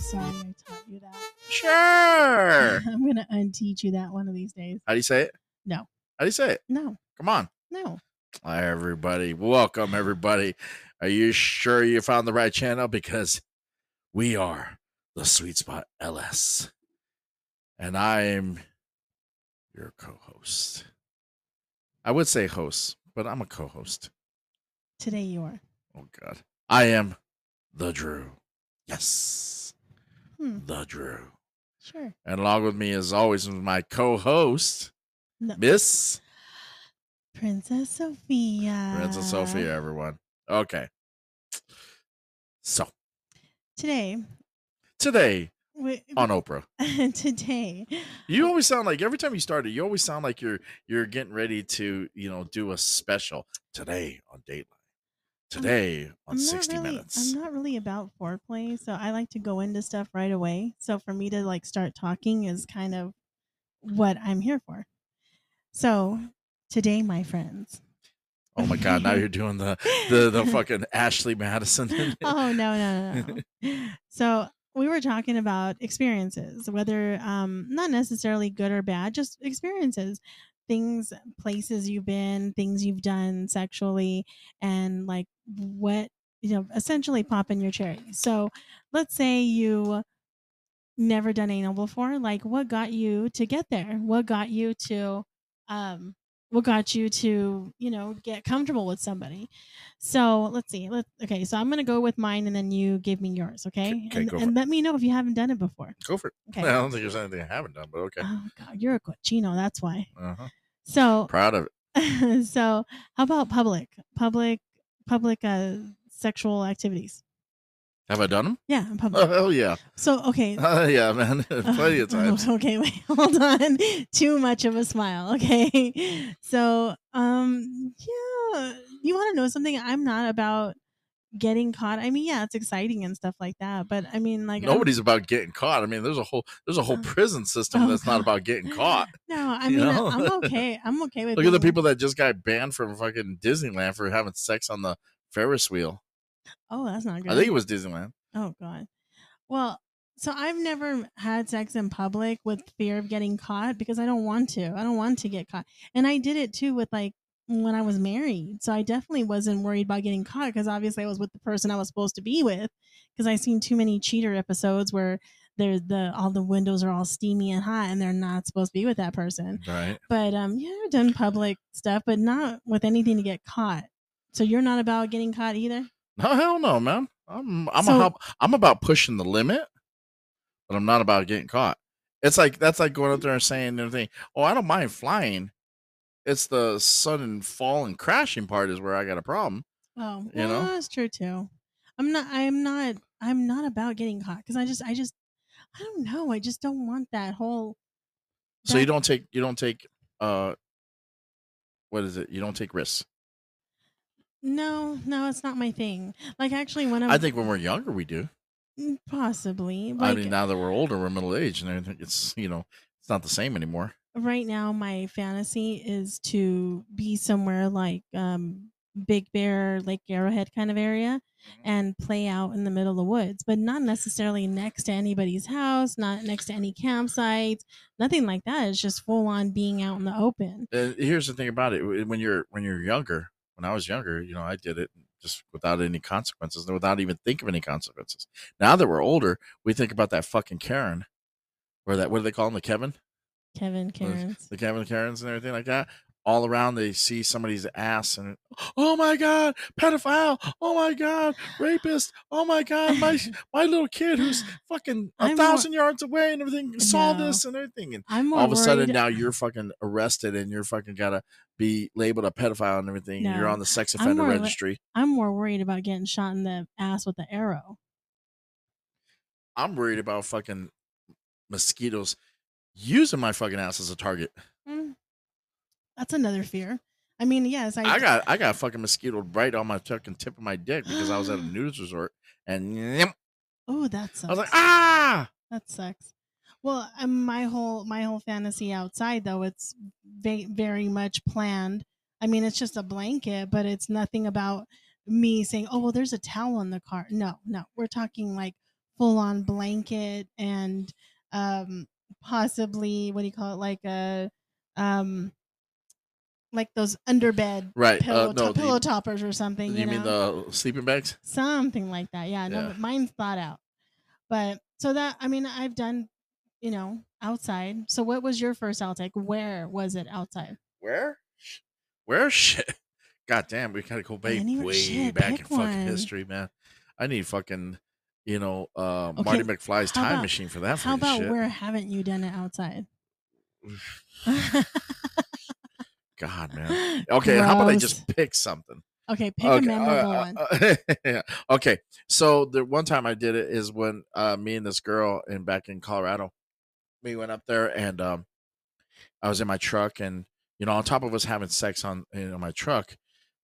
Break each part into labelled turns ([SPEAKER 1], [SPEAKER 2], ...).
[SPEAKER 1] sorry I taught you that.
[SPEAKER 2] Sure.
[SPEAKER 1] I'm gonna unteach you that one of these days.
[SPEAKER 2] How do you say it?
[SPEAKER 1] No.
[SPEAKER 2] How do you say it?
[SPEAKER 1] No,
[SPEAKER 2] Come on.
[SPEAKER 1] no.
[SPEAKER 2] Hi, everybody. Welcome, everybody. Are you sure you found the right channel? Because we are the Sweet Spot LS. And I'm your co host. I would say host, but I'm a co host.
[SPEAKER 1] Today you are.
[SPEAKER 2] Oh, God. I am the Drew. Yes,
[SPEAKER 1] Hmm.
[SPEAKER 2] the Drew.
[SPEAKER 1] Sure.
[SPEAKER 2] And along with me, as always, is my co host,
[SPEAKER 1] No.
[SPEAKER 2] Miss
[SPEAKER 1] Princess Sophia.
[SPEAKER 2] Princess Sophia, everyone. Okay. So,
[SPEAKER 1] Today,
[SPEAKER 2] today
[SPEAKER 1] we,
[SPEAKER 2] on Oprah.
[SPEAKER 1] today,
[SPEAKER 2] You always sound like every time you started, you always sound like you're you're getting ready to, you know, do a special today on Dateline. Today on
[SPEAKER 1] I'm
[SPEAKER 2] 60
[SPEAKER 1] really,
[SPEAKER 2] minutes.
[SPEAKER 1] I'm not really about foreplay, so I like to go into stuff right away. So for me to like start talking is kind of what I'm here for. So today, my friends.
[SPEAKER 2] oh my god, now you're doing the the the fucking Ashley Madison.
[SPEAKER 1] oh no no no no so we were talking about experiences whether um not necessarily good or bad just experiences things places you've been things you've done sexually and like what you know essentially pop in your cherry. So let's say you never done anal before like what got you to get there? What got you to um what got you to you know get comfortable with somebody? So let's see let okay so i'm gonna go with mine and then you give me yours okay,
[SPEAKER 2] Okay,
[SPEAKER 1] and, and let me know if you haven't done it before.
[SPEAKER 2] Go for it.
[SPEAKER 1] okay.
[SPEAKER 2] I don't think there's anything I haven't done, but okay.
[SPEAKER 1] oh god you're a cochino that's why.
[SPEAKER 2] Uh-huh.
[SPEAKER 1] So
[SPEAKER 2] Proud of it.
[SPEAKER 1] so how about public public public uh sexual activities
[SPEAKER 2] Have I done them?
[SPEAKER 1] yeah in
[SPEAKER 2] Oh
[SPEAKER 1] public
[SPEAKER 2] hell yeah.
[SPEAKER 1] so okay
[SPEAKER 2] Oh yeah, man. Plenty of times.
[SPEAKER 1] Oh, okay, wait, hold on. Too much of a smile. Okay. So, um, yeah, you want to know something? I'm not about getting caught. I mean, yeah, it's exciting and stuff like that, but I mean, like, I'm-
[SPEAKER 2] Nobody's about getting caught. I mean, there's a whole there's a whole
[SPEAKER 1] Oh.
[SPEAKER 2] prison system
[SPEAKER 1] Oh,
[SPEAKER 2] that's not about getting caught.
[SPEAKER 1] No, I mean,
[SPEAKER 2] know?
[SPEAKER 1] I'm okay. I'm okay with
[SPEAKER 2] Look at the people that just got banned from fucking Disneyland for having sex on the Ferris wheel.
[SPEAKER 1] Oh, that's not good.
[SPEAKER 2] I think it was Disneyland.
[SPEAKER 1] Oh God. Well, so I've never had sex in public with fear of getting caught because I don't want to. I don't want to get caught. And I did it too with like when I was married. So I definitely wasn't worried about getting caught because obviously I was with the person I was supposed to be with because I've seen too many cheater episodes where they're the all the windows are all steamy and hot and they're not supposed to be with that person.
[SPEAKER 2] Right.
[SPEAKER 1] But um yeah, I've done public stuff, but not with anything to get caught. So you're not about getting caught either?
[SPEAKER 2] No, hell no, man. I'm I'm
[SPEAKER 1] So-
[SPEAKER 2] a, I'm about pushing the limit, but I'm not about getting caught. It's like that's like going out there and saying everything. Oh, I don't mind flying. It's the sudden fall and crashing part is where I got a problem.
[SPEAKER 1] Oh,
[SPEAKER 2] You know?
[SPEAKER 1] that's true too. I'm not. I'm not. I'm not about getting caught because I just. I just. I don't know. I just don't want that whole.
[SPEAKER 2] So you don't take you don't take uh what is it? You don't take risks.
[SPEAKER 1] No, no, it's not my thing. Like actually, when I'm
[SPEAKER 2] I think when we're younger we do.
[SPEAKER 1] Mm, possibly.
[SPEAKER 2] I mean now that we're older, we're middle aged and everything it's you know, it's not the same anymore.
[SPEAKER 1] Right now, my fantasy is to be somewhere like um Big Bear, Lake Arrowhead kind of area, and play out in the middle of the woods, but not necessarily next to anybody's house, not next to any campsites, nothing like that. It's just full on being out in the open.
[SPEAKER 2] And here's the thing about it: when you're when you're younger, when I was younger, you know, I did it just without any consequences, and without even thinking of any consequences. Now that we're older, we think about that fucking Karen, or that what do they call them, the Kevin,
[SPEAKER 1] Kevin Karens.
[SPEAKER 2] the Kevin Karens, and everything like that. All around, they see somebody's ass, and oh my god, pedophile! Oh my god, rapist! Oh my god, my my little kid who's fucking a
[SPEAKER 1] I'm more-
[SPEAKER 2] thousand yards away and everything saw
[SPEAKER 1] No.
[SPEAKER 2] this and everything, and
[SPEAKER 1] I'm
[SPEAKER 2] all of a sudden now you're fucking arrested and you're fucking gotta be labeled a pedophile and everything. and You're on the sex
[SPEAKER 1] I'm
[SPEAKER 2] offender
[SPEAKER 1] more li-
[SPEAKER 2] registry.
[SPEAKER 1] I'm more worried about getting shot in the ass with an arrow.
[SPEAKER 2] I'm worried about fucking mosquitoes using my fucking ass as a target.
[SPEAKER 1] Mm. That's another fear. I mean, yes, I,
[SPEAKER 2] I got I got fucking mosquito right on my fucking tip of my dick because I was at a news resort and yep,
[SPEAKER 1] Oh, that sucks.
[SPEAKER 2] I was like ah.
[SPEAKER 1] That sucks. Well, um, my whole my whole fantasy outside though it's va- very much planned. I mean, it's just a blanket, but it's nothing about me saying, "Oh, well, there's a towel in the car." No, no, we're talking like full on blanket and um possibly what do you call it like a um like those underbed
[SPEAKER 2] Right.
[SPEAKER 1] pillow,
[SPEAKER 2] uh, no,
[SPEAKER 1] to- pillow toppers or something.
[SPEAKER 2] you
[SPEAKER 1] You,
[SPEAKER 2] mean
[SPEAKER 1] know?
[SPEAKER 2] the sleeping bags?
[SPEAKER 1] something like that. Yeah, no,
[SPEAKER 2] Yeah.
[SPEAKER 1] but mine's thought out. But so that I mean, I've done, you know, outside. So what was your first outside? Where was it outside?
[SPEAKER 2] Where? Where? Shit. God damn, we gotta go way, way
[SPEAKER 1] shit,
[SPEAKER 2] back in
[SPEAKER 1] pick
[SPEAKER 2] fucking
[SPEAKER 1] one.
[SPEAKER 2] history, man. I need fucking, you know, uh,
[SPEAKER 1] Okay,
[SPEAKER 2] Marty McFly's
[SPEAKER 1] how
[SPEAKER 2] time
[SPEAKER 1] about-
[SPEAKER 2] machine for that.
[SPEAKER 1] How about
[SPEAKER 2] shit.
[SPEAKER 1] where haven't you done it outside?
[SPEAKER 2] God, man. Okay, how about I just pick something?
[SPEAKER 1] okay, pick
[SPEAKER 2] okay,
[SPEAKER 1] a memorable
[SPEAKER 2] uh,
[SPEAKER 1] one.
[SPEAKER 2] uh, yeah. okay, so the one time I did it is when uh, me and this girl in back in Colorado, we went up there and um, I was in my truck and you know on top of us having sex on you know my truck,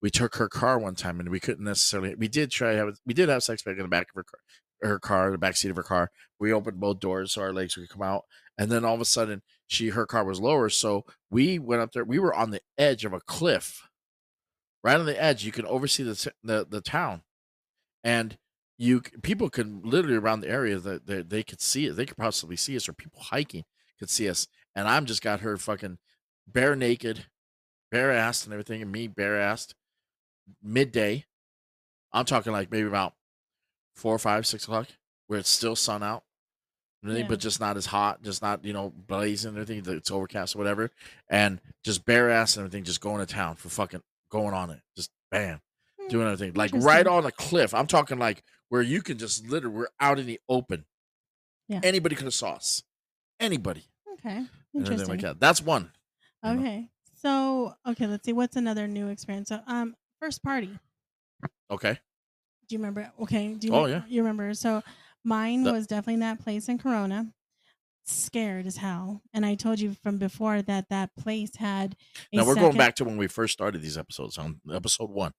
[SPEAKER 2] we took her car one time and we couldn't necessarily we did try have we did have sex back in the back of her car, her car the back seat of her car. We opened both doors so our legs could come out and then all of a sudden she her car was lower so we went up there we were on the edge of a cliff right on the edge you can oversee the the, the town and you people could literally around the area that they, they could see it they could possibly see us or people hiking could see us and i'm just got her fucking bare naked bare assed and everything and me bare assed midday i'm talking like maybe about four five six o'clock where it's still sun out everything,
[SPEAKER 1] Yeah.
[SPEAKER 2] but just not as hot just not you know blazing and everything it's overcast or whatever and just bare ass and everything just going to town for fucking going on it just bam
[SPEAKER 1] Hmm,
[SPEAKER 2] doing everything like right on a cliff i'm talking like where you can just literally we're out in the open
[SPEAKER 1] Yeah.
[SPEAKER 2] anybody could have saw us anybody
[SPEAKER 1] Okay, interesting.
[SPEAKER 2] like that that's one.
[SPEAKER 1] Okay, so okay, let's see. What's another new experience? So, um, first party.
[SPEAKER 2] okay
[SPEAKER 1] Do you remember? Okay. Do you?
[SPEAKER 2] Oh,
[SPEAKER 1] me-
[SPEAKER 2] yeah.
[SPEAKER 1] You remember? So, mine
[SPEAKER 2] The-
[SPEAKER 1] was definitely that place in Corona. Scared as hell, and I told you from before that that place had. A
[SPEAKER 2] now we're going back to when we first started these episodes on episode one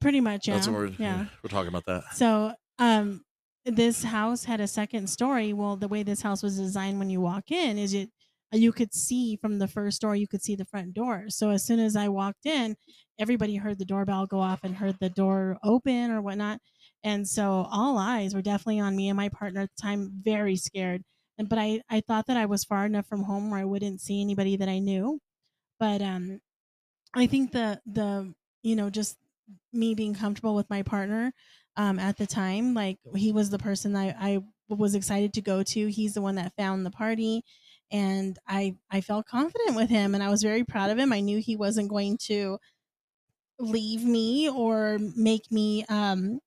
[SPEAKER 1] Pretty much, yeah.
[SPEAKER 2] that's when we're
[SPEAKER 1] yeah.
[SPEAKER 2] we're talking about that
[SPEAKER 1] So, um, this house had a second story. Well, the way this house was designed when you walk in is it you could see from the first door, you could see the front door. So as soon as I walked in, everybody heard the doorbell go off and heard the door open or whatnot. And so all eyes were definitely on me and my partner at the time, very scared. And but I I thought that I was far enough from home where I wouldn't see anybody that I knew. But um, I think the the you know just me being comfortable with my partner um, at the time. Like he was the person I, I was excited to go to. He's the one that found the party, and I I felt confident with him, and I was very proud of him. I knew he wasn't going to leave me or make me um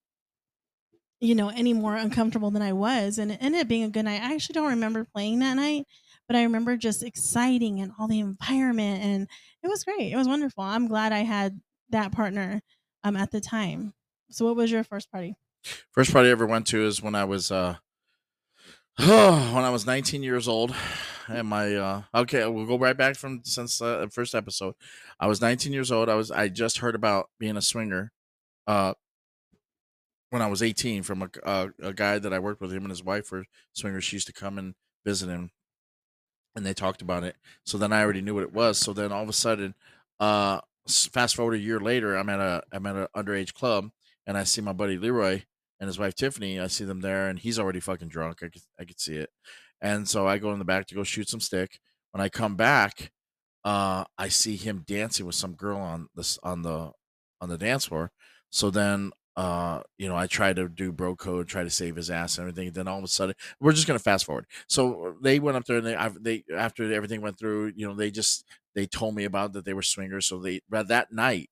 [SPEAKER 1] you know any more uncomfortable than I was, and it ended up being a good night. I actually don't remember playing that night. But I remember just exciting and all the environment, and it was great. It was wonderful. I'm glad I had that partner um, at the time. So, what was your first party?
[SPEAKER 2] First party I ever went to is when I was uh when I was 19 years old and my uh okay, we'll go right back from since uh, the first episode. I was 19 years old. I was I just heard about being a swinger uh when I was 18 from a uh, a guy that I worked with him and his wife were swingers. She used to come and visit him and they talked about it. So then I already knew what it was. So then all of a sudden uh fast forward a year later, I'm at a I'm at an underage club and I see my buddy Leroy and his wife Tiffany. I see them there, and he's already fucking drunk. I could I could see it, and so I go in the back to go shoot some stick. When I come back, uh, I see him dancing with some girl on this on the on the dance floor. So then, uh, you know, I try to do bro code, try to save his ass and everything. Then all of a sudden, we're just gonna fast forward. So they went up there, and they they after everything went through, you know, they just they told me about that they were swingers. So they that night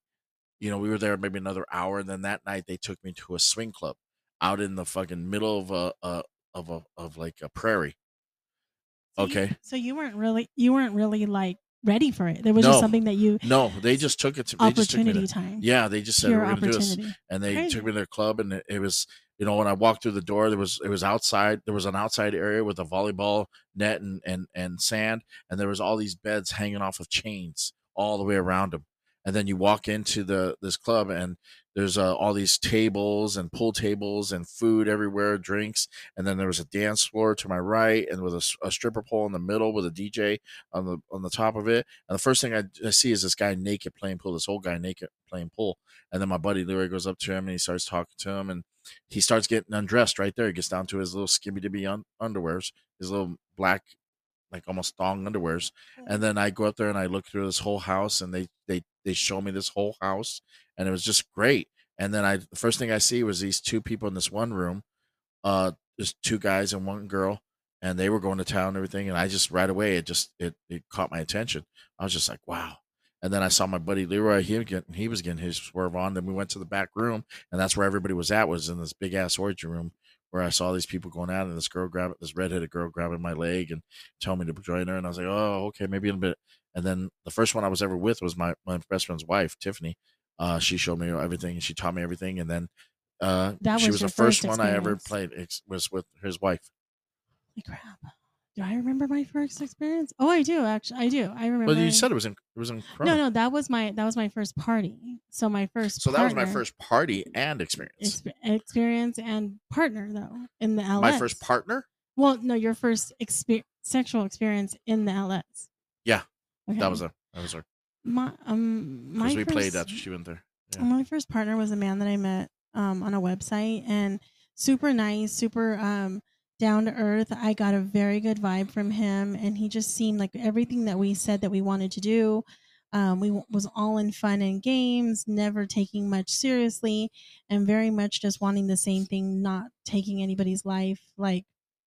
[SPEAKER 2] you know, we were there maybe another hour, and then that night they took me to a swing club out in the fucking middle of a, a of a of like a prairie.
[SPEAKER 1] So you-
[SPEAKER 2] Okay.
[SPEAKER 1] so you weren't really you weren't really like ready for it. There was just something that you
[SPEAKER 2] No, they just took it to they just took me
[SPEAKER 1] opportunity
[SPEAKER 2] to,
[SPEAKER 1] time.
[SPEAKER 2] Yeah, they just said
[SPEAKER 1] Pure
[SPEAKER 2] we're gonna do this,
[SPEAKER 1] opportunity.
[SPEAKER 2] and they
[SPEAKER 1] Crazy.
[SPEAKER 2] took me to their club, and it, it was you know when I walked through the door, there was it was outside. There was an outside area with a volleyball net and and and sand, and there was all these beds hanging off of chains all the way around them. And then you walk into the this club, and there's uh, all these tables and pool tables and food everywhere, drinks, and then there was a dance floor to my right, and with a stripper pole in the middle with a DJ on the on the top of it. And the first thing I, I see is this guy naked playing pool. This old guy naked playing pool. And then my buddy Leroy goes up to him and he starts talking to him. And he starts getting undressed right there. He gets down to his little skimmy dibby un- underwears, his little black, like almost thong underwears. And then I go up there and I look through this whole house, and they they they show me this whole house, and it was just great. And then I the first thing I see was these two people in this one room, uh, there's two guys and one girl, and they were going to town and everything. And I just right away it just it it caught my attention. I was just like, wow. And then I saw my buddy Leroy. He getting he was getting his swerve on. Then we went to the back room, and that's where everybody was at. Was in this big ass orgy room where I saw these people going out, and this girl grab this redheaded girl grabbing my leg and telling me to join her. And I was like, oh, okay, maybe in a bit. And then the first one I was ever with was my my best friend's wife, Tiffany. Uh, she showed me everything, and she taught me everything. And then uh,
[SPEAKER 1] That
[SPEAKER 2] she
[SPEAKER 1] was
[SPEAKER 2] was the first,
[SPEAKER 1] first
[SPEAKER 2] one I ever played. Ex- was with his wife.
[SPEAKER 1] Holy crap. Do I remember my first experience? Oh, I do actually. I do. I remember.
[SPEAKER 2] Well, you said it was in it was in.
[SPEAKER 1] no,
[SPEAKER 2] Corona.
[SPEAKER 1] no, that was my that was my first party. So my first.
[SPEAKER 2] So that was my first party and experience.
[SPEAKER 1] exp- experience and partner though in the LS.
[SPEAKER 2] My first partner.
[SPEAKER 1] Well, no, your first exper- sexual experience in the LS.
[SPEAKER 2] Yeah,
[SPEAKER 1] Okay.
[SPEAKER 2] That was a that was her
[SPEAKER 1] my um my
[SPEAKER 2] because we
[SPEAKER 1] first,
[SPEAKER 2] played after she went there. Yeah.
[SPEAKER 1] My first partner was a man that I met um, on a website and super nice, super um, down to earth. I got a very good vibe from him, and he just seemed like everything that we said that we wanted to do. Um, we was all in fun and games, never taking much seriously, and very much just wanting the same thing, not taking anybody's life. Like,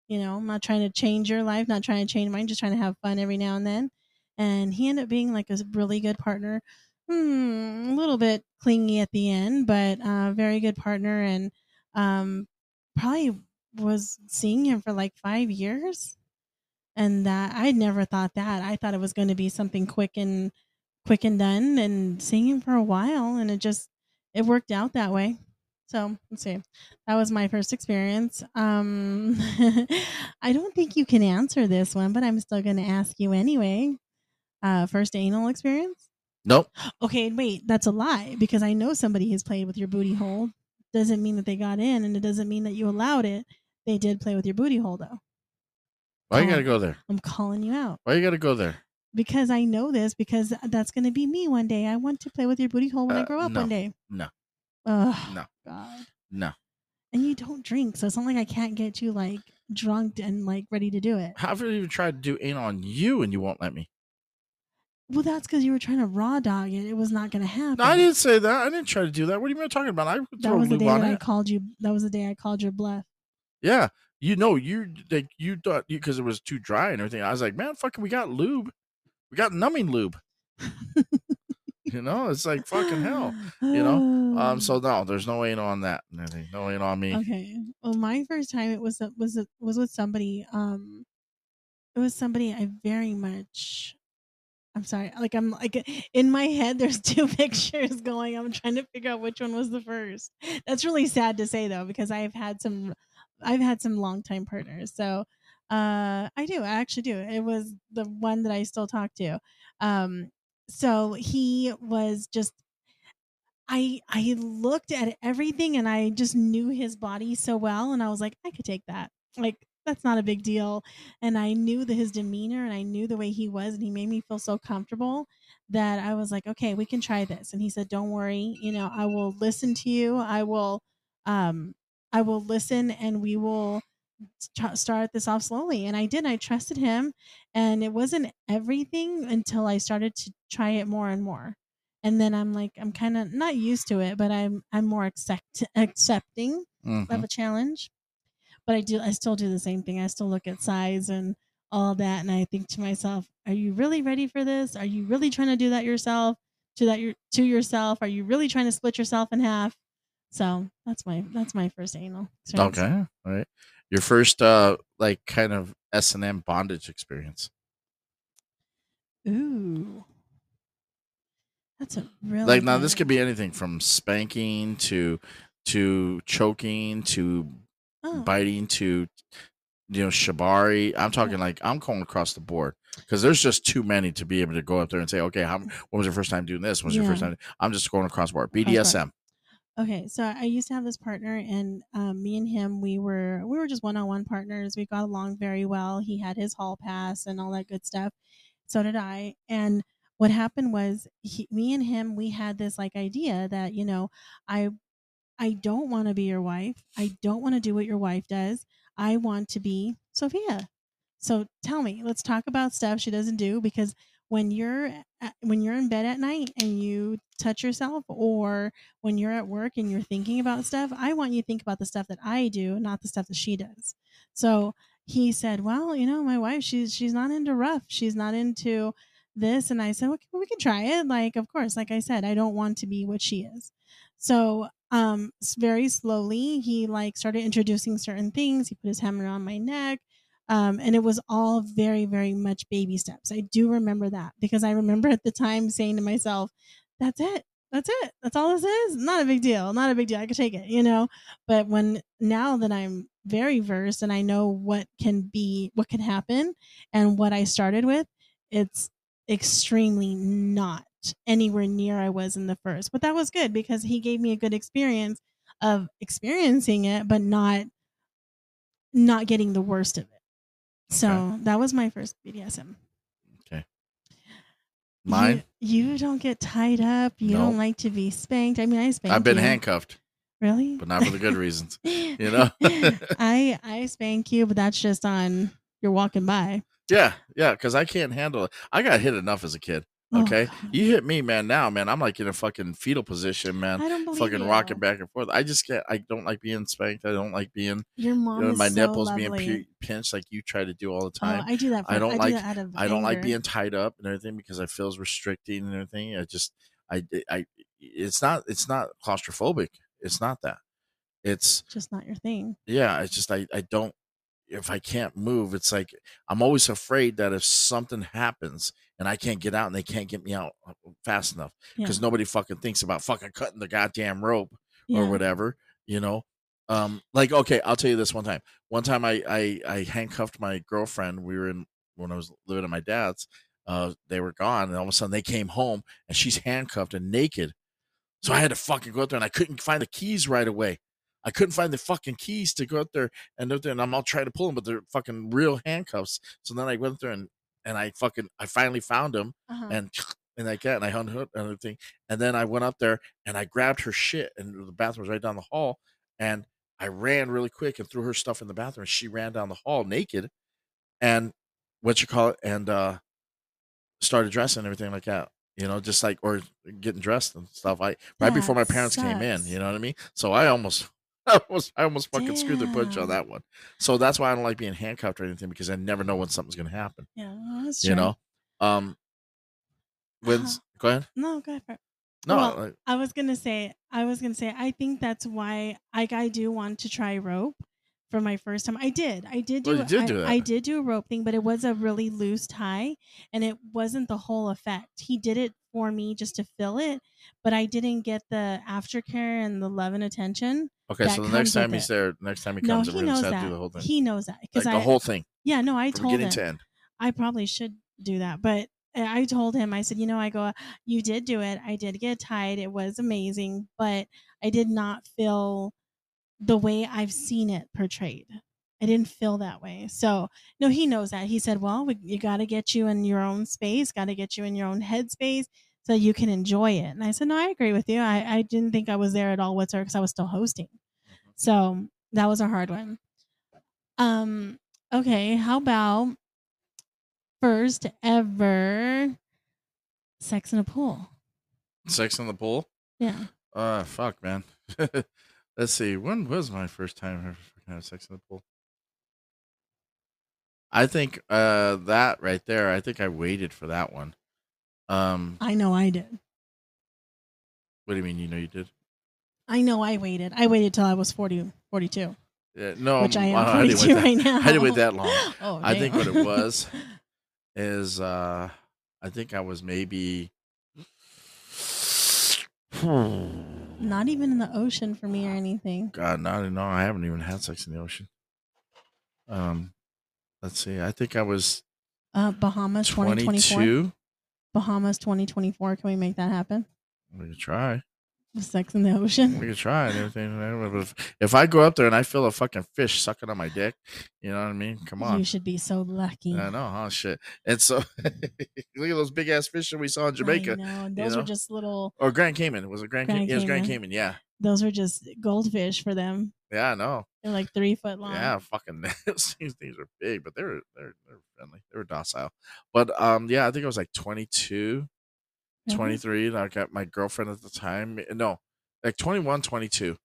[SPEAKER 1] you know, I'm not trying to change your life, not trying to change mine, just trying to have fun every now and then. And he ended up being like a really good partner hmm, a little bit clingy at the end, but uh, very good partner, and um, probably was seeing him for like five years, and that I never thought that. I thought it was going to be something quick and quick and done, and seeing him for a while, and it just it worked out that way. So let's see. That was my first experience. Um, I don't think you can answer this one, but I'm still going to ask you anyway. Uh, first anal experience?
[SPEAKER 2] Nope.
[SPEAKER 1] Okay, wait, that's a lie because I know somebody has played with your booty hole. Doesn't mean that they got in, and it doesn't mean that you allowed it. They did play with your booty hole, though.
[SPEAKER 2] Why you gotta go there?
[SPEAKER 1] I'm calling you out
[SPEAKER 2] Why you gotta go there?
[SPEAKER 1] because I know this because that's to be me one day. I want to play with your booty hole when I
[SPEAKER 2] Uh,
[SPEAKER 1] grow up
[SPEAKER 2] no.
[SPEAKER 1] one day.
[SPEAKER 2] No.
[SPEAKER 1] Ugh,
[SPEAKER 2] No.
[SPEAKER 1] God.
[SPEAKER 2] No.
[SPEAKER 1] And you don't drink, so it's not like I can't get you like drunk and like ready to do it.
[SPEAKER 2] How have I even tried to do anal on you and you won't let me?
[SPEAKER 1] Well, that's because you were trying to raw dog it. It was not going to happen.
[SPEAKER 2] No, I didn't say that. I didn't try to do that. What are you even talking about? I would
[SPEAKER 1] That
[SPEAKER 2] throw
[SPEAKER 1] was the
[SPEAKER 2] lube
[SPEAKER 1] day
[SPEAKER 2] on
[SPEAKER 1] that I
[SPEAKER 2] it.
[SPEAKER 1] called you. That was the day I called your bluff.
[SPEAKER 2] Yeah, you know, you like you thought you because it was too dry and everything. I was like, man, fucking, we got lube. We got numbing lube. you know, it's like fucking hell. You know? Um, so no, there's no anal on that. No anal on me.
[SPEAKER 1] Okay. Well, my first time it was was was with somebody. Um, it was somebody I very much. I'm sorry. Like I'm like in my head. There's two pictures going. I'm trying to figure out which one was the first. That's really sad to say though, because I've had some, I've had some longtime partners. So, uh, I do. I actually do. It was the one that I still talk to. Um, so he was just I I looked at everything and I just knew his body so well and I was like I could take that. Like that's not a big deal and I knew the, his demeanor and I knew the way he was and he made me feel so comfortable that I was like okay, we can try this. And he said don't worry, you know, I will listen to you. I will um I will listen and we will st- start this off slowly and I did. I trusted him and it wasn't everything until I started to try it more and more and then I'm like I'm kind of not used to it, but I'm I'm more accept accepting
[SPEAKER 2] Mhm.
[SPEAKER 1] of a challenge. But I do I still do the same thing. I still look at size and all that, and I think to myself, Are you really ready for this? Are you really trying to do that yourself? To that your to yourself? Are you really trying to split yourself in half? So that's my that's my first anal. experience.
[SPEAKER 2] Okay. All right. Your first uh like kind of S and M bondage experience.
[SPEAKER 1] Ooh. That's a really
[SPEAKER 2] like now this could be anything from spanking to to choking to
[SPEAKER 1] oh,
[SPEAKER 2] biting to you know shibari i'm talking like i'm going across the board because there's just too many to be able to go up there and say okay how, when was your first time doing this when was your first time i'm just going across the board
[SPEAKER 1] Across the board.
[SPEAKER 2] bdsm
[SPEAKER 1] Okay, so I used to have this partner, and um, me and him, we were we were just one on one partners. We got along very well. He had his hall pass and all that good stuff. So did I. And what happened was, he, me and him, we had this like idea that you know, I I don't want to be your wife. I don't want to do what your wife does. I want to be Sophia. So tell me, let's talk about stuff she doesn't do because when you're at, when you're in bed at night and you touch yourself or when you're at work and you're thinking about stuff, I want you to think about the stuff that I do, not the stuff that she does. So he said, "Well, you know, my wife, she's she's not into rough. She's not into this." And I said, "Okay, well, we can try it. Like, of course, like I said, I don't want to be what she is." So, um, very slowly, he like started introducing certain things. He put his hand around my neck. Um, and it was all very, very much baby steps. I do remember that because I remember at the time saying to myself, that's it. That's it. That's all this is. Not a big deal. Not a big deal. I could take it, you know? But when now that I'm very versed and I know what can be, what can happen and what I started with, it's extremely not anywhere near I was in the first. But that was good because he gave me a good experience of experiencing it, but not not getting the worst of it. So
[SPEAKER 2] Okay.
[SPEAKER 1] that was my first BDSM. Okay.
[SPEAKER 2] Mine.
[SPEAKER 1] You, you don't get tied up. You don't like to be spanked. I mean, I spank.
[SPEAKER 2] I've been
[SPEAKER 1] you.
[SPEAKER 2] handcuffed,
[SPEAKER 1] Really?
[SPEAKER 2] but not for the good reasons. You know.
[SPEAKER 1] I I spank you, but that's just on you're walking by.
[SPEAKER 2] yeah, yeah, because I can't handle it. I got hit enough as a kid.
[SPEAKER 1] Oh,
[SPEAKER 2] Okay,
[SPEAKER 1] God.
[SPEAKER 2] you hit me, man. Now, man, I'm like in a fucking fetal position, man.
[SPEAKER 1] I don't believe
[SPEAKER 2] Fucking
[SPEAKER 1] you.
[SPEAKER 2] rocking back and forth. I just can't. I don't like being spanked. I don't like being,
[SPEAKER 1] Your mom
[SPEAKER 2] you know, my
[SPEAKER 1] so
[SPEAKER 2] nipples
[SPEAKER 1] lovely.
[SPEAKER 2] being pi- pinched like you try to do all the
[SPEAKER 1] Oh,
[SPEAKER 2] time.
[SPEAKER 1] I do that. For,
[SPEAKER 2] I don't
[SPEAKER 1] do
[SPEAKER 2] like-
[SPEAKER 1] of
[SPEAKER 2] I don't like being tied up and everything because I feels restricting and everything. I just, I, I, it's not, it's not claustrophobic. It's not that. It's
[SPEAKER 1] just not your thing.
[SPEAKER 2] yeah. It's just I, I don't. If I can't move, it's like I'm always afraid that if something happens and I can't get out and they can't get me out uh, fast enough
[SPEAKER 1] Yeah.
[SPEAKER 2] because nobody fucking thinks about fucking cutting the goddamn rope
[SPEAKER 1] yeah.
[SPEAKER 2] or whatever, you know. Um, like okay, I'll tell you this one time. One time I I, I handcuffed my girlfriend. We were in when I was living at my dad's. Uh, they were gone, and all of a sudden they came home, and she's handcuffed and naked. So I had to fucking go out there, and I couldn't find the keys right away. I couldn't find the fucking keys to go out there and out there, and I'm all trying to pull them, but they're fucking real handcuffs. So then I went there and and I fucking I finally found him
[SPEAKER 1] Uh-huh.
[SPEAKER 2] and and like that, and I unhooked and everything. And then I went up there and I grabbed her shit, and the bathroom was right down the hall. And I ran really quick and threw her stuff in the bathroom. And she ran down the hall naked, and what you call it, and uh started dressing and everything like that. You know, just like or getting dressed and stuff. I right before my parents came in. You know what I mean? So I almost. I almost, I almost fucking screwed the punch on that one. So that's why I don't like being handcuffed or anything because I never know when something's gonna happen.
[SPEAKER 1] yeah, that's true.
[SPEAKER 2] You know, um, when's go ahead.
[SPEAKER 1] No, go for it.
[SPEAKER 2] No,
[SPEAKER 1] Well,
[SPEAKER 2] like,
[SPEAKER 1] I was gonna say, I was gonna say, I think that's why like I do want to try rope for my first time. I did, I did do,
[SPEAKER 2] Well, did
[SPEAKER 1] I,
[SPEAKER 2] do.
[SPEAKER 1] I did do a rope thing, but it was a really loose tie, and it wasn't the whole effect. He did it for me just to fill it, but I didn't get the aftercare and the love and attention.
[SPEAKER 2] okay. So the next time he's
[SPEAKER 1] it.
[SPEAKER 2] there, next time he
[SPEAKER 1] No,
[SPEAKER 2] comes,
[SPEAKER 1] he knows that.
[SPEAKER 2] do the whole thing,
[SPEAKER 1] He knows that
[SPEAKER 2] like
[SPEAKER 1] because
[SPEAKER 2] the
[SPEAKER 1] I,
[SPEAKER 2] whole thing
[SPEAKER 1] yeah, no, I told him.
[SPEAKER 2] to end.
[SPEAKER 1] I probably should do that. But I told him, I said, you know, I go, you did do it. I did get tied. It was amazing, but I did not feel the way I've seen it portrayed. I didn't feel that way. So, no, he knows that. He said, well, we, you got to get you in your own space, got to get you in your own headspace so you can enjoy it. And I said, no, I agree with you. I, I didn't think I was there at all whatsoever because I was still hosting. So that was a hard one. Um, okay, how about first ever sex in a pool?
[SPEAKER 2] Sex in the pool.
[SPEAKER 1] Yeah.
[SPEAKER 2] Uh, fuck, man. Let's see. When was my first time ever had sex in the pool? I think uh that right there. I think I waited for that one. Um,
[SPEAKER 1] I know I did.
[SPEAKER 2] what do you mean? You know you did?
[SPEAKER 1] I know I waited. I waited till I was 40, 42,
[SPEAKER 2] Yeah, no,
[SPEAKER 1] which I
[SPEAKER 2] uh,
[SPEAKER 1] am
[SPEAKER 2] I didn't
[SPEAKER 1] 42
[SPEAKER 2] wait that-
[SPEAKER 1] right now.
[SPEAKER 2] I didn't wait that long.
[SPEAKER 1] Oh,
[SPEAKER 2] I think what it was is uh I think I was maybe
[SPEAKER 1] Not even in the ocean for me or anything.
[SPEAKER 2] God, no, no, I haven't even had sex in the ocean. Um, let's see. I think I was
[SPEAKER 1] Uh, Bahamas 2024.
[SPEAKER 2] 22.
[SPEAKER 1] Bahamas 2024. Can we make that happen?
[SPEAKER 2] We could try.
[SPEAKER 1] With sex in the ocean.
[SPEAKER 2] We could try and everything. But if, if I go up there and I feel a fucking fish sucking on my dick, you know what I mean? Come on.
[SPEAKER 1] You should be so lucky.
[SPEAKER 2] I know, huh? Shit. And so, look at those big ass fish that we saw in
[SPEAKER 1] I
[SPEAKER 2] Jamaica.
[SPEAKER 1] know. Those
[SPEAKER 2] know?
[SPEAKER 1] are just little.
[SPEAKER 2] Or Grand Cayman. Was it Grand,
[SPEAKER 1] Grand
[SPEAKER 2] Cayman? Yeah, it was Grand
[SPEAKER 1] Cayman.
[SPEAKER 2] Cayman. Yeah.
[SPEAKER 1] those were just goldfish for them.
[SPEAKER 2] Yeah, I know.
[SPEAKER 1] They're like three foot long.
[SPEAKER 2] Yeah, fucking these things are big, but they're they're they're friendly. They were docile. But um, yeah, I think I was like 22,
[SPEAKER 1] Mhm.
[SPEAKER 2] 23. And I got my girlfriend at the time. No, like 21, 22.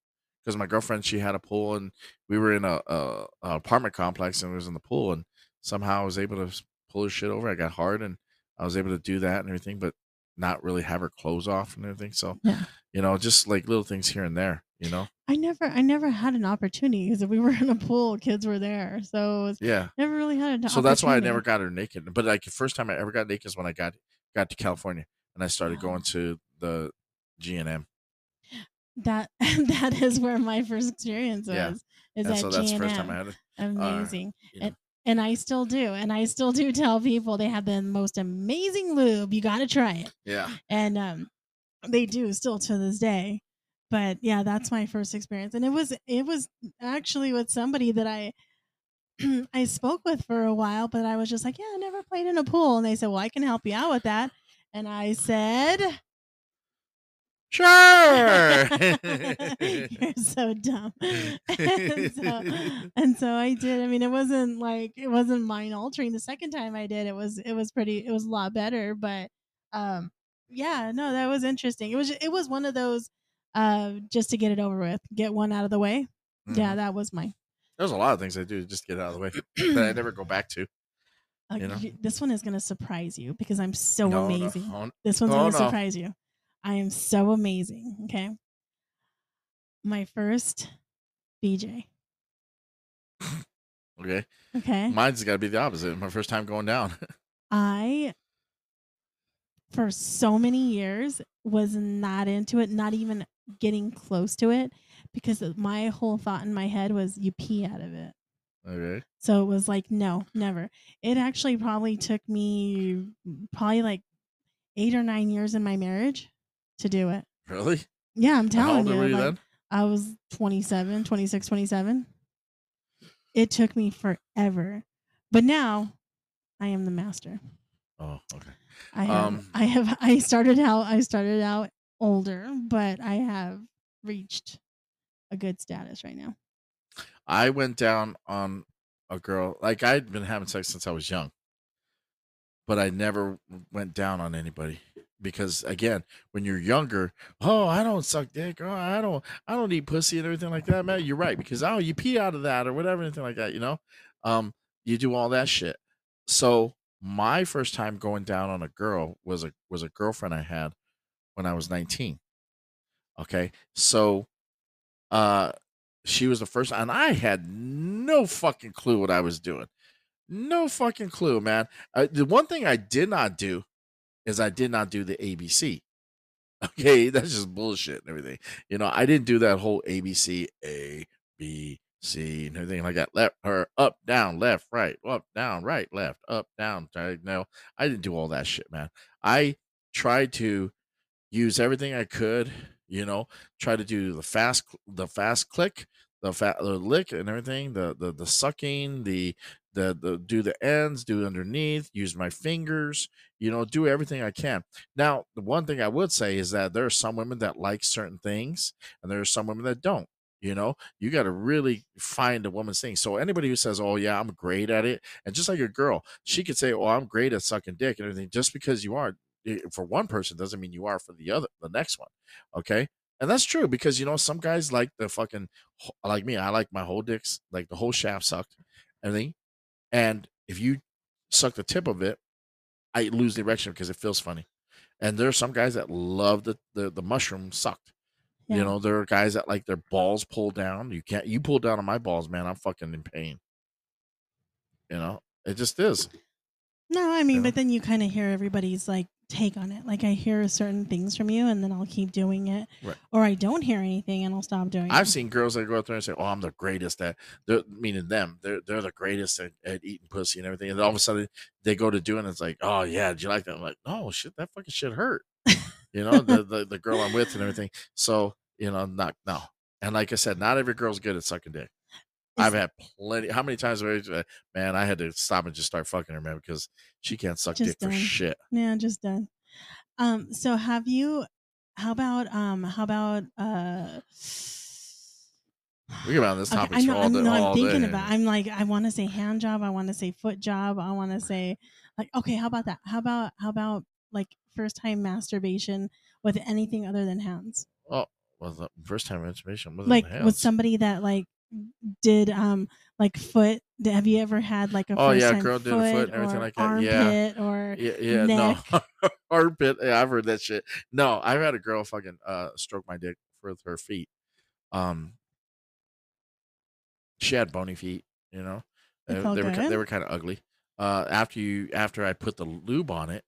[SPEAKER 2] Because my girlfriend, she had a pool, and we were in a, a, a apartment complex, and we was in the pool, and somehow I was able to pull her shit over. I got hard, and I was able to do that and everything, but not really have her clothes off and everything. So
[SPEAKER 1] Yeah.
[SPEAKER 2] you know, just like little things here and there. You know,
[SPEAKER 1] I never, I never had an opportunity because if we were in a pool, kids were there, so was,
[SPEAKER 2] yeah.
[SPEAKER 1] never really had an.
[SPEAKER 2] so that's why I never got her naked. But like the first time I ever got naked is when I got got to California and I started going to the G and M.
[SPEAKER 1] That that is where my first experience was.
[SPEAKER 2] Yeah.
[SPEAKER 1] Is
[SPEAKER 2] And
[SPEAKER 1] at
[SPEAKER 2] so that's first
[SPEAKER 1] G&M.
[SPEAKER 2] time I had it.
[SPEAKER 1] Uh, Amazing.
[SPEAKER 2] you know.
[SPEAKER 1] and, and I still do. And I still do tell people they have the most amazing lube. You got to try it.
[SPEAKER 2] Yeah.
[SPEAKER 1] And um, they do still to this day. But yeah, that's my first experience. And it was it was actually with somebody that I I spoke with for a while, but I was just like, yeah, I never played in a pool. And they said, well, I can help you out with that. And I said,
[SPEAKER 2] Sure.
[SPEAKER 1] You're so dumb. and, so, and so I did. I mean, it wasn't like it wasn't mind altering. The second time I did, it was it was pretty. It was a lot better. But um, yeah, no, that was interesting. It was it was one of those uh just to get it over with, get one out of the way. Yeah,
[SPEAKER 2] Mhm.
[SPEAKER 1] that was my.
[SPEAKER 2] There's a lot of things I do just to get out of the way that I never go back to.
[SPEAKER 1] Uh,
[SPEAKER 2] You know?
[SPEAKER 1] this one is gonna surprise you because I'm so
[SPEAKER 2] No, no,
[SPEAKER 1] amazing.
[SPEAKER 2] oh,
[SPEAKER 1] This one's
[SPEAKER 2] Oh,
[SPEAKER 1] gonna
[SPEAKER 2] no.
[SPEAKER 1] surprise you. I am so amazing. Okay. My first BJ.
[SPEAKER 2] Okay.
[SPEAKER 1] Okay.
[SPEAKER 2] Mine's got to be the opposite. My first time going down.
[SPEAKER 1] I, for so many years, was not into it, not even getting close to it, because my whole thought in my head was you pee out of it.
[SPEAKER 2] okay.
[SPEAKER 1] So it was like, no, never. It actually probably took me probably like eight or nine years in my marriage to do it.
[SPEAKER 2] Really?
[SPEAKER 1] Yeah, I'm
[SPEAKER 2] And How
[SPEAKER 1] telling
[SPEAKER 2] old
[SPEAKER 1] you.
[SPEAKER 2] were you
[SPEAKER 1] like,
[SPEAKER 2] then?
[SPEAKER 1] I was 27, 26, 27. It took me forever. But now I am the master.
[SPEAKER 2] Oh, okay.
[SPEAKER 1] I have
[SPEAKER 2] Um,
[SPEAKER 1] I have I started out I started out older, but I have reached a good status right now.
[SPEAKER 2] I went down on a girl. Like I'd been having sex since I was young, but I never went down on anybody because, again, when you're younger, oh, I don't suck dick. Oh, I don't, I don't eat pussy and everything like that. Man, you're right because oh, you pee out of that or whatever, anything like that. You know, um, you do all that shit. So my first time going down on a girl was a was a girlfriend I had when I was 19. Okay, so uh she was the first and i had no fucking clue what i was doing no fucking clue man uh, the one thing i did not do is i did not do the abc okay that's just bullshit and everything. You know i didn't do that whole abc a b c and everything like that. Left her up down left right up down right left up down right, no i didn't do all that shit man. I tried to use everything I could, you know, try to do the fast the fast click, the fat the lick and everything, the the the sucking, the the the do the ends, do underneath, use my fingers, you know, do everything I can. Now, the one thing I would say is that there are some women that like certain things and there are some women that don't. You know, you got to really find a woman's thing. So anybody who says, "Oh yeah, I'm great at it," and just like a girl, she could say, "Oh, I'm great at sucking dick and everything," just because you are eh, for one person doesn't mean you are for the other the next one okay and that's true because you know some guys like the fucking like me i like my whole dicks like the whole shaft sucked everything and if you suck the tip of it i lose the erection because it feels funny. And there are some guys that love the the, the mushroom sucked.
[SPEAKER 1] Yeah.
[SPEAKER 2] you know there are guys that like their balls pulled down. You can't you pull down on my balls man i'm fucking in pain. You know? It just is.
[SPEAKER 1] No, I mean,
[SPEAKER 2] Yeah.
[SPEAKER 1] but then you kind of hear everybody's like take on it. Like I hear certain things from you, and then I'll keep doing it,
[SPEAKER 2] Right.
[SPEAKER 1] or I don't hear anything, and I'll stop doing it.
[SPEAKER 2] I've seen girls that go out there and say, "Oh, I'm the greatest at," they're, meaning them. They're they're the greatest at, at eating pussy and everything. And all of a sudden, they go to doing it. It's like, "Oh yeah, did you like that?" I'm like, "No, shit, that fucking shit hurt." You know, the, the the girl I'm with and everything. So you know, not no. And like I said, not every girl's good at sucking dick. I've had plenty. How many times have I, man? I had to stop and just start fucking her, man, because she can't suck
[SPEAKER 1] Just
[SPEAKER 2] dick for shit.
[SPEAKER 1] Yeah, just done. Um, so have you how about um how about uh
[SPEAKER 2] We on this
[SPEAKER 1] Okay,
[SPEAKER 2] topic
[SPEAKER 1] I know,
[SPEAKER 2] all
[SPEAKER 1] I'm,
[SPEAKER 2] day.
[SPEAKER 1] I'm
[SPEAKER 2] all
[SPEAKER 1] thinking
[SPEAKER 2] day.
[SPEAKER 1] about. I'm like, I want to say hand job. I want to say foot job. I want to say, like, okay, how about that? How about how about like first time masturbation with anything other than hands?
[SPEAKER 2] Oh, well, the first time masturbation
[SPEAKER 1] Like with somebody that like did um like foot. Have you ever had like a
[SPEAKER 2] Oh, yeah, girl did a
[SPEAKER 1] foot,
[SPEAKER 2] foot and everything
[SPEAKER 1] or
[SPEAKER 2] like that. Yeah.
[SPEAKER 1] armpit or
[SPEAKER 2] Yeah, yeah,
[SPEAKER 1] neck?
[SPEAKER 2] no, armpit. Yeah, I've heard that shit. No, I've had a girl fucking uh stroke my dick with her feet. Um, she had bony feet. You know,
[SPEAKER 1] It
[SPEAKER 2] Uh, they were they were kind of ugly. Uh, after you after I put the lube on it,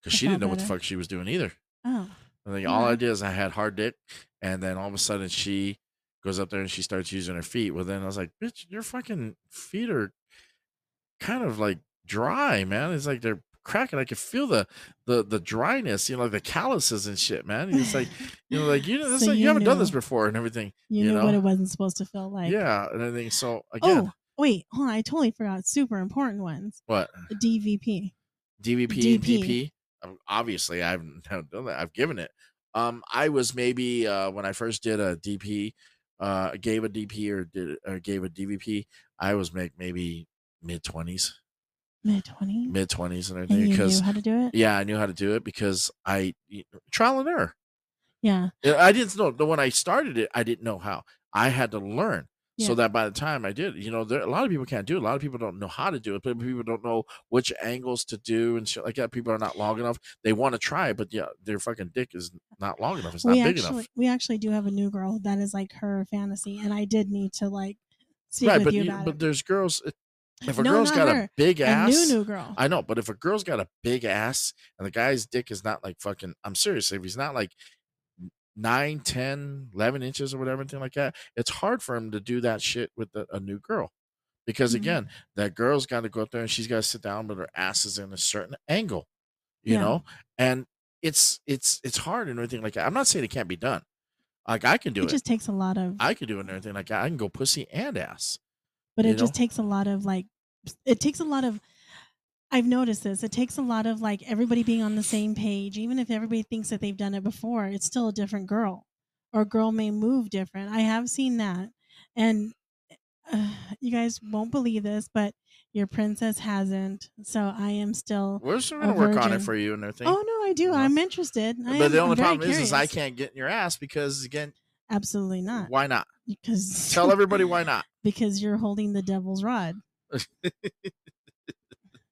[SPEAKER 2] because she didn't know what the fuck she was doing either.
[SPEAKER 1] Oh,
[SPEAKER 2] I think all I did is I had hard dick, and then all of a sudden she goes up there and she starts using her feet. Well, then I was like, "Bitch, your fucking feet are kind of like dry, man. It's like they're cracking. I could feel the the the dryness, you know, like the calluses and shit, man. And it's like, you know, like you know, this
[SPEAKER 1] So
[SPEAKER 2] like, you
[SPEAKER 1] you
[SPEAKER 2] haven't done this before and everything.
[SPEAKER 1] you,
[SPEAKER 2] you
[SPEAKER 1] knew what it wasn't supposed to feel like.
[SPEAKER 2] yeah, and everything. So again,
[SPEAKER 1] Oh, wait, hold on. I totally forgot. Super important ones.
[SPEAKER 2] what
[SPEAKER 1] DVP.
[SPEAKER 2] DVP,
[SPEAKER 1] DP.
[SPEAKER 2] DP. Um, Obviously, I've not done that. I've given it. Um, I was maybe uh when I first did a DP, uh, gave a DP or did or gave a DVP. I was make maybe mid twenties,
[SPEAKER 1] Mid 20s.
[SPEAKER 2] mid twenties, and
[SPEAKER 1] And
[SPEAKER 2] everything.
[SPEAKER 1] you
[SPEAKER 2] Because
[SPEAKER 1] knew how to do it?
[SPEAKER 2] yeah, I knew how to do it because I trial and error.
[SPEAKER 1] Yeah.
[SPEAKER 2] Yeah, I didn't know. The when I started it, I didn't know how. I had to learn.
[SPEAKER 1] Yeah.
[SPEAKER 2] So that by the time I did, you know, there a lot of people can't do it. A lot of people don't know how to do it. But people don't know which angles to do and shit like that. People are not long enough. They want to try, but yeah, their fucking dick is not long enough. It's not
[SPEAKER 1] we
[SPEAKER 2] big
[SPEAKER 1] actually
[SPEAKER 2] enough.
[SPEAKER 1] we actually do have a new girl that is like her fantasy and I did need to like speak
[SPEAKER 2] Right,
[SPEAKER 1] with
[SPEAKER 2] but
[SPEAKER 1] you
[SPEAKER 2] you- but there's girls. If a
[SPEAKER 1] No,
[SPEAKER 2] girl's got
[SPEAKER 1] her.
[SPEAKER 2] a big
[SPEAKER 1] A
[SPEAKER 2] ass,
[SPEAKER 1] new new girl.
[SPEAKER 2] I know, but if a girl's got a big ass and the guy's dick is not like fucking, I'm serious. If he's not like 9, 10, 11 inches or whatever, anything like that, it's hard for him to do that shit with a, a new girl. Because
[SPEAKER 1] Mhm.
[SPEAKER 2] again, that girl's got to go up there and she's got to sit down, but her ass is in a certain angle, you
[SPEAKER 1] Yeah.
[SPEAKER 2] know? And it's, it's, it's hard and everything like that. I'm not saying it can't be done. Like I can do
[SPEAKER 1] it
[SPEAKER 2] it.
[SPEAKER 1] just takes a lot of
[SPEAKER 2] I can do it and everything like that. I can go pussy and ass.
[SPEAKER 1] but it just takes a lot of like it takes a lot of I've noticed this. It takes a lot of like everybody being on the same page. Even if everybody thinks that they've done it before, it's still a different girl. Or a girl may move different. I have seen that. And uh, you guys won't believe this, but your princess hasn't. So I am still
[SPEAKER 2] We're still gonna work on it for you and everything.
[SPEAKER 1] Oh no, I do.
[SPEAKER 2] know?
[SPEAKER 1] I'm interested. I
[SPEAKER 2] but
[SPEAKER 1] am-
[SPEAKER 2] the only problem is, is I can't get in your ass because again,
[SPEAKER 1] Absolutely not.
[SPEAKER 2] why not?
[SPEAKER 1] Because
[SPEAKER 2] Tell everybody why not.
[SPEAKER 1] because you're holding the devil's rod.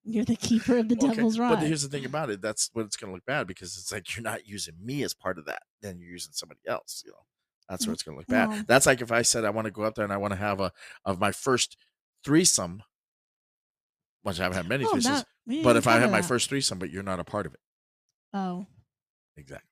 [SPEAKER 1] You're the keeper of the
[SPEAKER 2] Okay,
[SPEAKER 1] devil's rod.
[SPEAKER 2] But here's the thing about it. That's what it's going to look bad because it's like you're not using me as part of that. Then you're using somebody else. You know, that's where mm, it's going to look bad.
[SPEAKER 1] Well-
[SPEAKER 2] that's like if I said I want to go up there and I want to have a of my first threesome, which I haven't had many
[SPEAKER 1] Oh,
[SPEAKER 2] threesomes.
[SPEAKER 1] that-
[SPEAKER 2] but if I have my first threesome, but you're not a part of it,
[SPEAKER 1] oh,
[SPEAKER 2] exactly.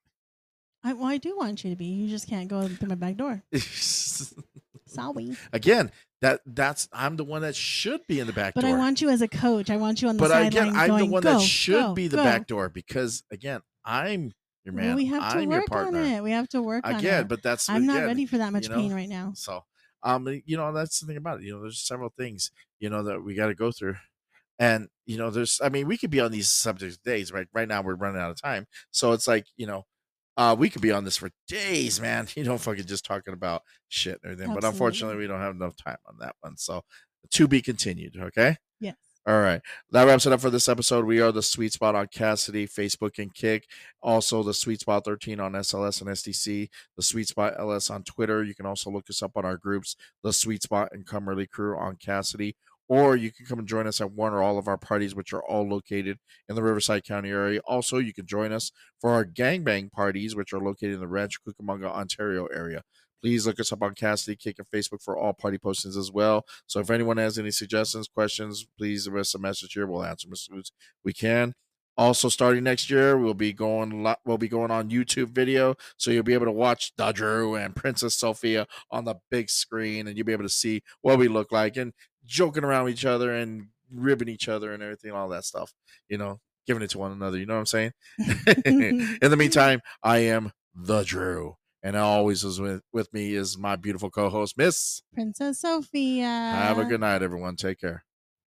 [SPEAKER 1] I, well, I do want you to be. You just can't go through my back door. Sorry,
[SPEAKER 2] again, that that's I'm the one that should be in the back
[SPEAKER 1] but
[SPEAKER 2] door.
[SPEAKER 1] I want you as a coach. I want you on the
[SPEAKER 2] but
[SPEAKER 1] sideline
[SPEAKER 2] again, I'm
[SPEAKER 1] going,
[SPEAKER 2] the one that should
[SPEAKER 1] go,
[SPEAKER 2] be the
[SPEAKER 1] go."
[SPEAKER 2] back door because again, I'm your
[SPEAKER 1] Well,
[SPEAKER 2] man.
[SPEAKER 1] we have to
[SPEAKER 2] I'm
[SPEAKER 1] work on it. We have to work on
[SPEAKER 2] Again,
[SPEAKER 1] it.
[SPEAKER 2] but that's
[SPEAKER 1] I'm not ready for that much
[SPEAKER 2] you know?
[SPEAKER 1] pain right now.
[SPEAKER 2] So, um, you know, that's the thing about it. You know, there's several things, you know, that we got to go through. And, you know, there's, I mean, we could be on these subjects days, right? Right now, we're running out of time. So it's like, you know, uh, we could be on this for days, man. You know, fucking just talking about shit and everything. But unfortunately, we don't have enough time on that one. So to be continued. Okay.
[SPEAKER 1] Yes.
[SPEAKER 2] All right. That wraps it up for this episode. We are the Sweet Spot on Kasidie, Facebook, and Kick. Also, the Sweet Spot 13 on SLS and SDC. The Sweet Spot LS on Twitter. You can also look us up on our groups, the Sweet Spot and Cumberly Crew on Kasidie. Or you can come and join us at one or all of our parties, which are all located in the Riverside County area. Also, you can join us for our gangbang parties, which are located in the Rancho Cucamonga, Ontario area. Please look us up on Kasidie Kick and Facebook for all party postings as well. So if anyone has any suggestions, questions, please leave us a message here. We'll answer as soon as we can. Also, starting next year, we'll be going we'll be going on YouTube video, so you'll be able to watch Drew and Princess Sophia on the big screen, and you'll be able to see what we look like and joking around with each other and ribbing each other and everything, all that stuff. You know, giving it to one another. You know what I'm saying? In the meantime, I am the Drew, and always is with with me is my beautiful co-host, Miss.
[SPEAKER 1] Princess Sophia.
[SPEAKER 2] Have a good night, everyone. Take care.